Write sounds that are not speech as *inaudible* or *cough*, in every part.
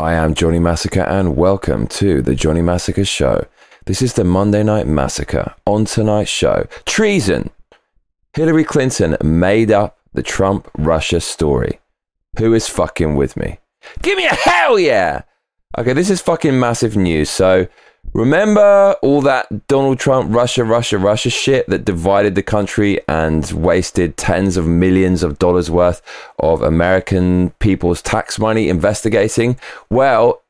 I am Johnny Massacre and welcome to the Johnny Massacre Show. This is the Monday Night Massacre. On tonight's show, treason. Hillary Clinton made up the Trump Russia story. Who is fucking with me? Give me a hell yeah! Okay, this is fucking massive news. So, remember all that Donald Trump Russia, Russia, Russia shit that divided the country and wasted tens of millions of dollars worth of American people's tax money investigating? Well,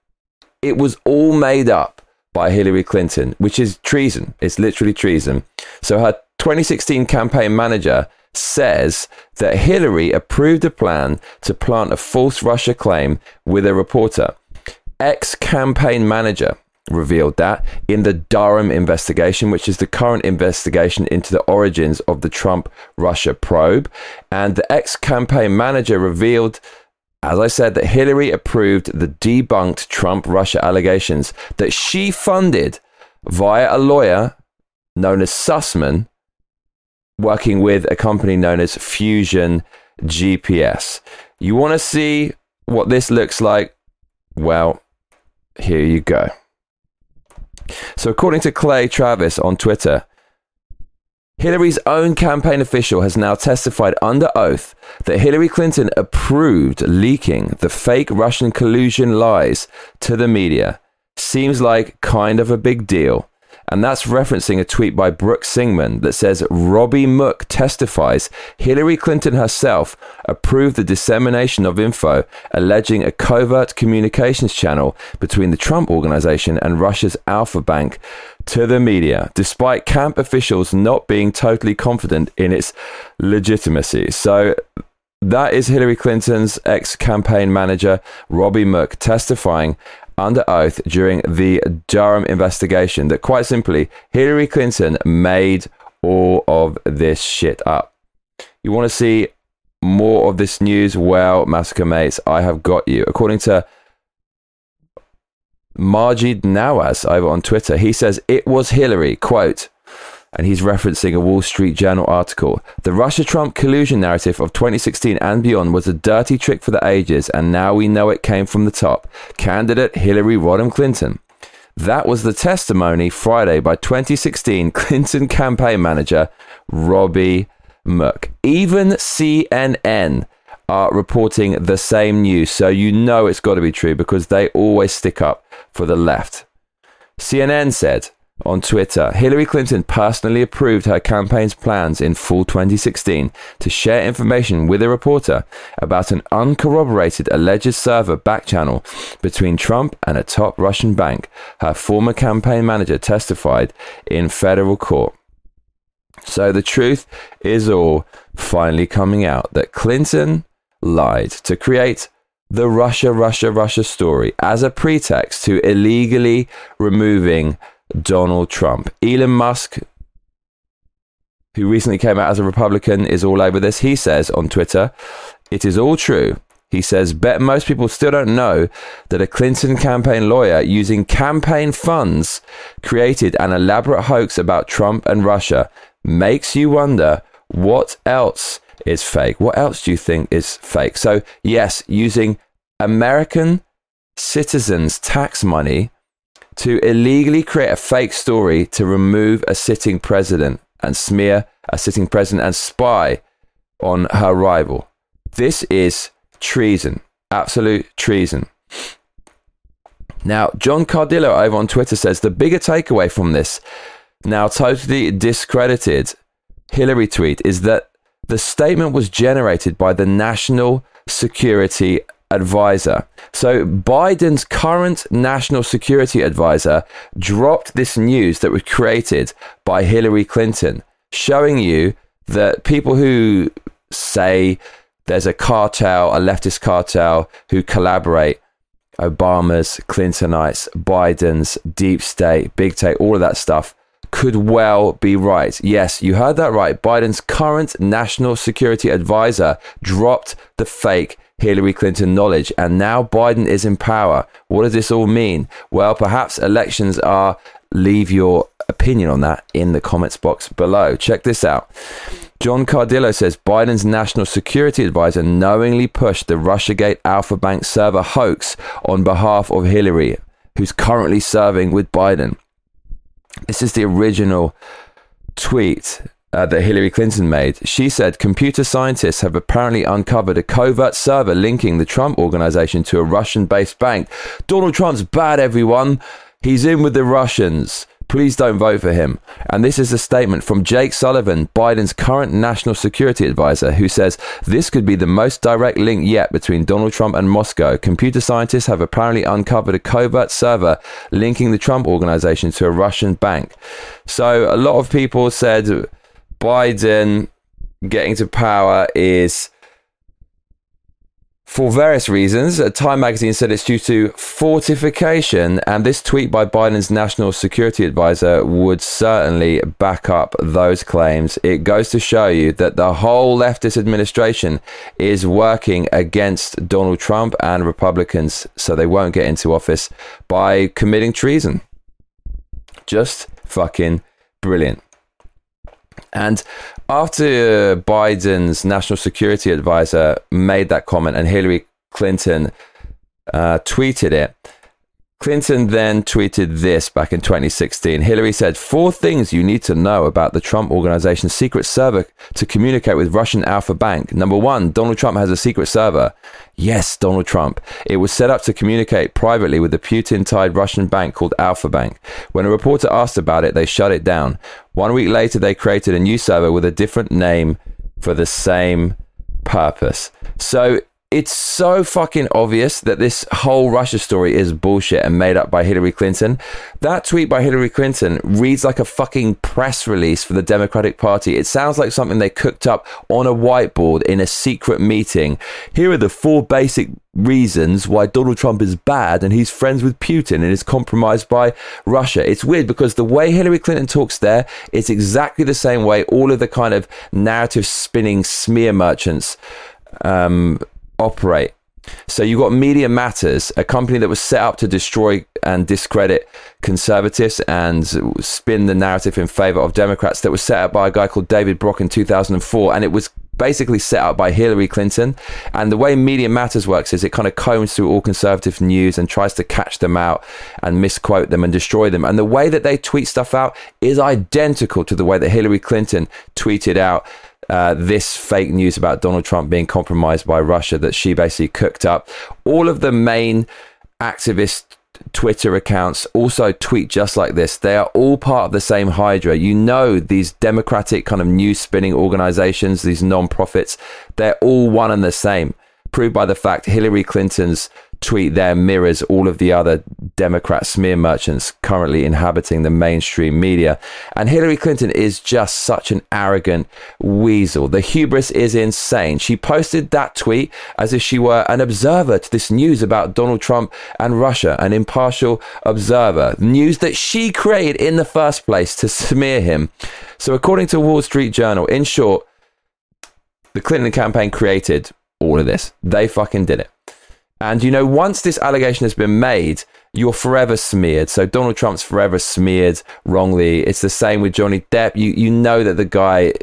it was all made up by Hillary Clinton, which is treason. It's literally treason. So, her 2016 campaign manager says that Hillary approved a plan to plant a false Russia claim with a reporter. Ex campaign manager revealed that in the Durham investigation, which is the current investigation into the origins of the Trump Russia probe. And the ex campaign manager revealed, as I said, that Hillary approved the debunked Trump Russia allegations that she funded via a lawyer known as Sussmann working with a company known as Fusion GPS. You want to see what this looks like? Well, here you go. So, according to Clay Travis on Twitter, Hillary's own campaign official has now testified under oath that Hillary Clinton approved leaking the fake Russian collusion lies to the media. Seems like kind of a big deal. And that's referencing a tweet by Brooke Singman that says Robby Mook testifies Hillary Clinton herself approved the dissemination of info alleging a covert communications channel between the Trump organization and Russia's Alfa Bank to the media, despite camp officials not being totally confident in its legitimacy. So that is Hillary Clinton's ex campaign manager, Robby Mook, testifying under oath during the Durham investigation that quite simply Hillary Clinton made all of this shit up. You want to see more of this news? Well, Massacre Mates, I have got you. According to Maajid Nawaz over on Twitter, he says it was Hillary, quote, and he's referencing a Wall Street Journal article. The Russia Trump collusion narrative of 2016 and beyond was a dirty trick for the ages, and now we know it came from the top. Candidate Hillary Rodham Clinton. That was the testimony Friday by 2016 *laughs* Clinton campaign manager Robby Mook. Even CNN are reporting the same news, so you know it's got to be true because they always stick up for the left. CNN said, on Twitter, Hillary Clinton personally approved her campaign's plans in fall 2016 to share information with a reporter about an uncorroborated alleged server backchannel between Trump and a top Russian bank, her former campaign manager testified in federal court. So the truth is all finally coming out that Clinton lied to create the Russia, Russia, Russia story as a pretext to illegally removing Donald Trump. Elon Musk, who recently came out as a Republican, is all over this. He says on Twitter, it is all true. He says, bet most people still don't know that a Clinton campaign lawyer using campaign funds created an elaborate hoax about Trump and Russia. Makes you wonder what else is fake. What else do you think is fake? So, yes, using American citizens' tax money to illegally create a fake story to remove a sitting president and smear a sitting president and spy on her rival. This is treason, absolute treason. Now, John Cardillo over on Twitter says the bigger takeaway from this now totally discredited Hillary tweet is that the statement was generated by the National Security advisor. So Biden's current national security advisor dropped this news that was created by Hillary Clinton, showing you that people who say there's a cartel, a leftist cartel, who collaborate. Obama's, Clintonites, Biden's, deep state, big tech, all of that stuff could well be right. Yes, you heard that right. Biden's current national security advisor dropped the fake Hillary Clinton knowledge, and now Biden is in power. What does this all mean? Well, perhaps elections are. Leave your opinion on that in the comments box below. Check this out. John Cardillo says Biden's national security advisor knowingly pushed the Russiagate Alfa Bank server hoax on behalf of Hillary, who's currently serving with Biden. This is the original tweet uh, that Hillary Clinton made. She said computer scientists have apparently uncovered a covert server linking the Trump organization to a Russian based bank. Donald Trump's bad, everyone. He's in with the Russians. Please don't vote for him. And this is a statement from Jake Sullivan, Biden's current national security advisor, who says this could be the most direct link yet between Donald Trump and Moscow. Computer scientists have apparently uncovered a covert server linking the Trump organization to a Russian bank. So a lot of people said Biden getting to power is for various reasons. Time magazine said it's due to fortification, and this tweet by Biden's national security advisor would certainly back up those claims. It goes to show you that the whole leftist administration is working against Donald Trump and Republicans so they won't get into office by committing treason. Just fucking brilliant. And after Biden's national security advisor made that comment and Hillary Clinton uh, tweeted it, Clinton then tweeted this back in 2016. Hillary said, Four things you need to know about the Trump organization's secret server to communicate with Russian Alfa Bank. Number one, Donald Trump has a secret server. Yes, Donald Trump. It was set up to communicate privately with the Putin tied Russian bank called Alfa Bank. When a reporter asked about it, they shut it down. One week later, they created a new server with a different name for the same purpose. So it's so fucking obvious that this whole Russia story is bullshit and made up by Hillary Clinton. That tweet by Hillary Clinton reads like a fucking press release for the Democratic Party. It sounds like something they cooked up on a whiteboard in a secret meeting. Here are the four basic reasons why Donald Trump is bad and he's friends with Putin and is compromised by Russia. It's weird because the way Hillary Clinton talks there is exactly the same way all of the kind of narrative spinning smear merchants um, operate. So you've got Media Matters, a company that was set up to destroy and discredit conservatives and spin the narrative in favor of Democrats. That was set up by a guy called David Brock in 2004, and it was basically set up by Hillary Clinton. And the way Media Matters works is it kind of combs through all conservative news and tries to catch them out and misquote them and destroy them. And the way that they tweet stuff out is identical to the way that Hillary Clinton tweeted out uh, this fake news about Donald Trump being compromised by Russia that she basically cooked up. All of the main activist Twitter accounts also tweet just like this. They are all part of the same Hydra. You know, these democratic kind of news spinning organizations, these non profits, they're all one and the same. Proved by the fact Hillary Clinton's tweet there mirrors all of the other Democrat smear merchants currently inhabiting the mainstream media. And Hillary Clinton is just such an arrogant weasel. The hubris is insane. She posted that tweet as if she were an observer to this news about Donald Trump and Russia, an impartial observer. News that she created in the first place to smear him. So, according to Wall Street Journal, in short, the Clinton campaign created all of this. They fucking did it. And you know, once this allegation has been made, you're forever smeared. So Donald Trump's forever smeared wrongly. It's the same with Johnny Depp. You you know that the guy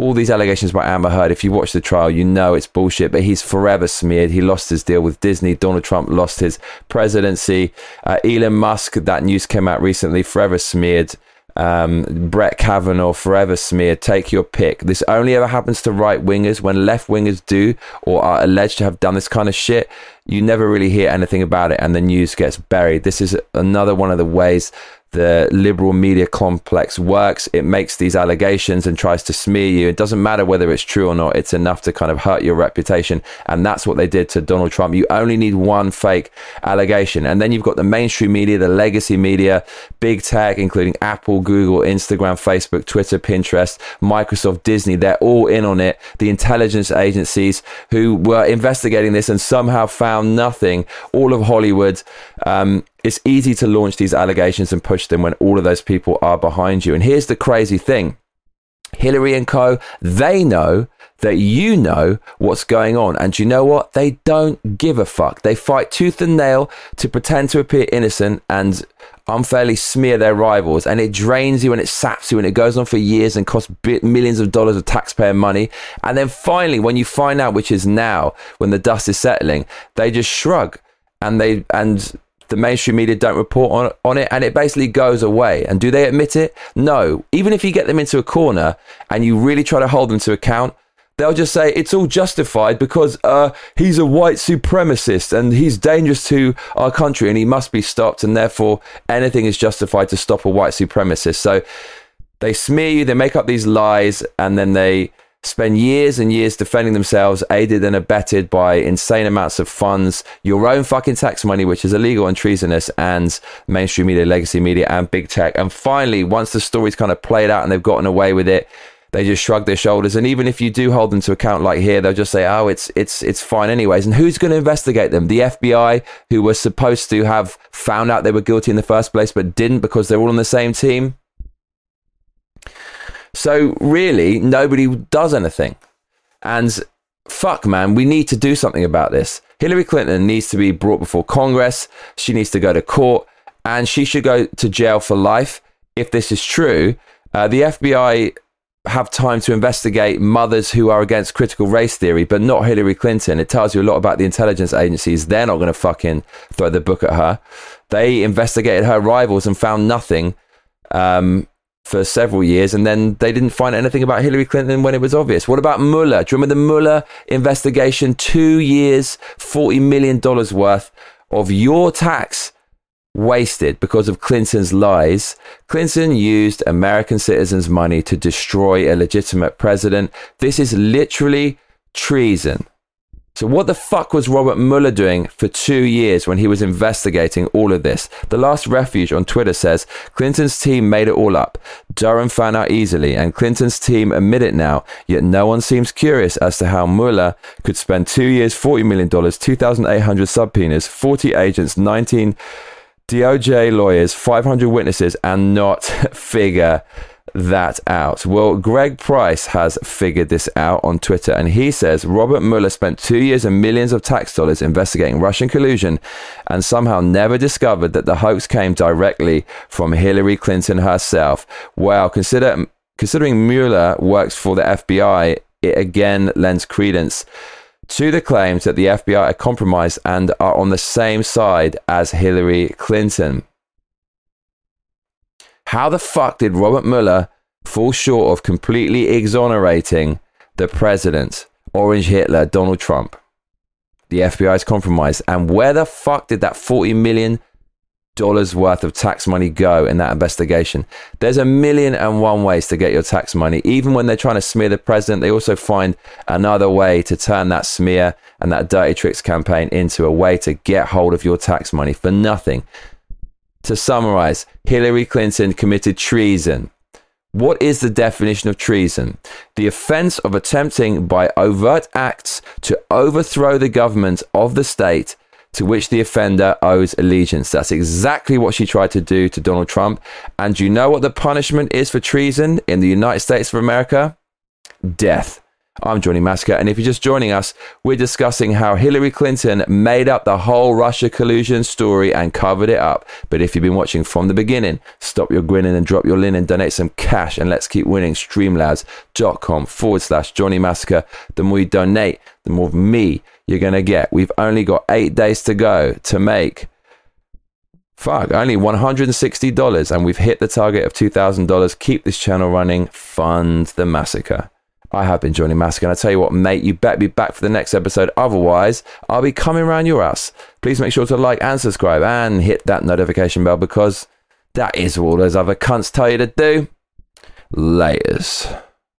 all these allegations by Amber Heard, if you watch the trial, you know it's bullshit, but he's forever smeared. He lost his deal with Disney. Donald Trump lost his presidency. Uh, Elon Musk, that news came out recently, forever smeared. Um, Brett Kavanaugh, forever smeared. Take your pick. This only ever happens to right wingers. When left wingers do or are alleged to have done this kind of shit, you never really hear anything about it and the news gets buried. This is another one of the ways the liberal media complex works. It makes these allegations and tries to smear you. It doesn't matter whether it's true or not. It's enough to kind of hurt your reputation. And that's what they did to Donald Trump. You only need one fake allegation. And then you've got the mainstream media, the legacy media, big tech, including Apple, Google, Instagram, Facebook, Twitter, Pinterest, Microsoft, Disney. They're all in on it. The intelligence agencies who were investigating this and somehow found nothing. All of Hollywood. Um, it's easy to launch these allegations and push them when all of those people are behind you. And here's the crazy thing Hillary and co, they know that you know what's going on. And you know what? They don't give a fuck. They fight tooth and nail to pretend to appear innocent and unfairly smear their rivals. And it drains you and it saps you and it goes on for years and costs millions of dollars of taxpayer money. And then finally, when you find out, which is now, when the dust is settling, they just shrug and they, and the mainstream media don't report on, on it and it basically goes away. And do they admit it? No. Even if you get them into a corner and you really try to hold them to account, they'll just say it's all justified because uh, he's a white supremacist and he's dangerous to our country and he must be stopped and therefore anything is justified to stop a white supremacist. So they smear you, they make up these lies, and then they spend years and years defending themselves, aided and abetted by insane amounts of funds, your own fucking tax money, which is illegal and treasonous, and mainstream media, legacy media, and big tech. And finally, once the story's kind of played out and they've gotten away with it, they just shrug their shoulders. And even if you do hold them to account, like here, they'll just say, "Oh, it's it's it's fine, anyways." And who's going to investigate them? The FBI, who were supposed to have found out they were guilty in the first place, but didn't because they're all on the same team. So really, nobody does anything. And fuck, man, we need to do something about this. Hillary Clinton needs to be brought before Congress. She needs to go to court, and she should go to jail for life if this is true. Uh, the FBI have time to investigate mothers who are against critical race theory, but not Hillary Clinton. It tells you a lot about the intelligence agencies. They're not going to fucking throw the book at her. They investigated her rivals and found nothing um, for several years, and then they didn't find anything about Hillary Clinton when it was obvious. What about Mueller? Do you remember the Mueller investigation? Two years, $40 million worth of your tax wasted because of Clinton's lies. Clinton used American citizens' money to destroy a legitimate president. This is literally treason. So, what the fuck was Robert Mueller doing for two years when he was investigating all of this? The Last Refuge on Twitter says Clinton's team made it all up. Durham found out easily, and Clinton's team admit it now, yet no one seems curious as to how Mueller could spend two years, $40 million, 2,800 subpoenas, 40 agents, 19 DOJ lawyers, 500 witnesses, and not *laughs* figure that out? Well, Greg Price has figured this out on Twitter, and he says Robert Mueller spent two years and millions of tax dollars investigating Russian collusion and somehow never discovered that the hoax came directly from Hillary Clinton herself. Well, consider, considering Mueller works for the FBI, it again lends credence to the claims that the FBI are compromised and are on the same side as Hillary Clinton. How the fuck did Robert Mueller fall short of completely exonerating the president, Orange Hitler, Donald Trump? The FBI is compromised. And where the fuck did that 40 million dollars worth of tax money go in that investigation. There's a million and one ways to get your tax money. Even when they're trying to smear the president, they also find another way to turn that smear and that dirty tricks campaign into a way to get hold of your tax money for nothing. To summarize, Hillary Clinton committed treason. What is the definition of treason? The offense of attempting by overt acts to overthrow the government of the state to which the offender owes allegiance. That's exactly what she tried to do to Donald Trump. And you know what the punishment is for treason in the United States of America? Death. I'm Johnny Massacre, and if you're just joining us, we're discussing how Hillary Clinton made up the whole Russia collusion story and covered it up. But if you've been watching from the beginning, stop your grinning and drop your linen, donate some cash, and let's keep winning. Streamlabs.com forward slash Johnny Massacre. The more you donate, the more of me you're going to get. We've only got eight days to go to make fuck, only $160 and we've hit the target of $2,000. Keep this channel running. Fund the massacre. I have been Johnny Massacre, and I tell you what, mate, you better be back for the next episode. Otherwise, I'll be coming around your ass. Please make sure to like and subscribe and hit that notification bell because that is what all those other cunts tell you to do. Laters.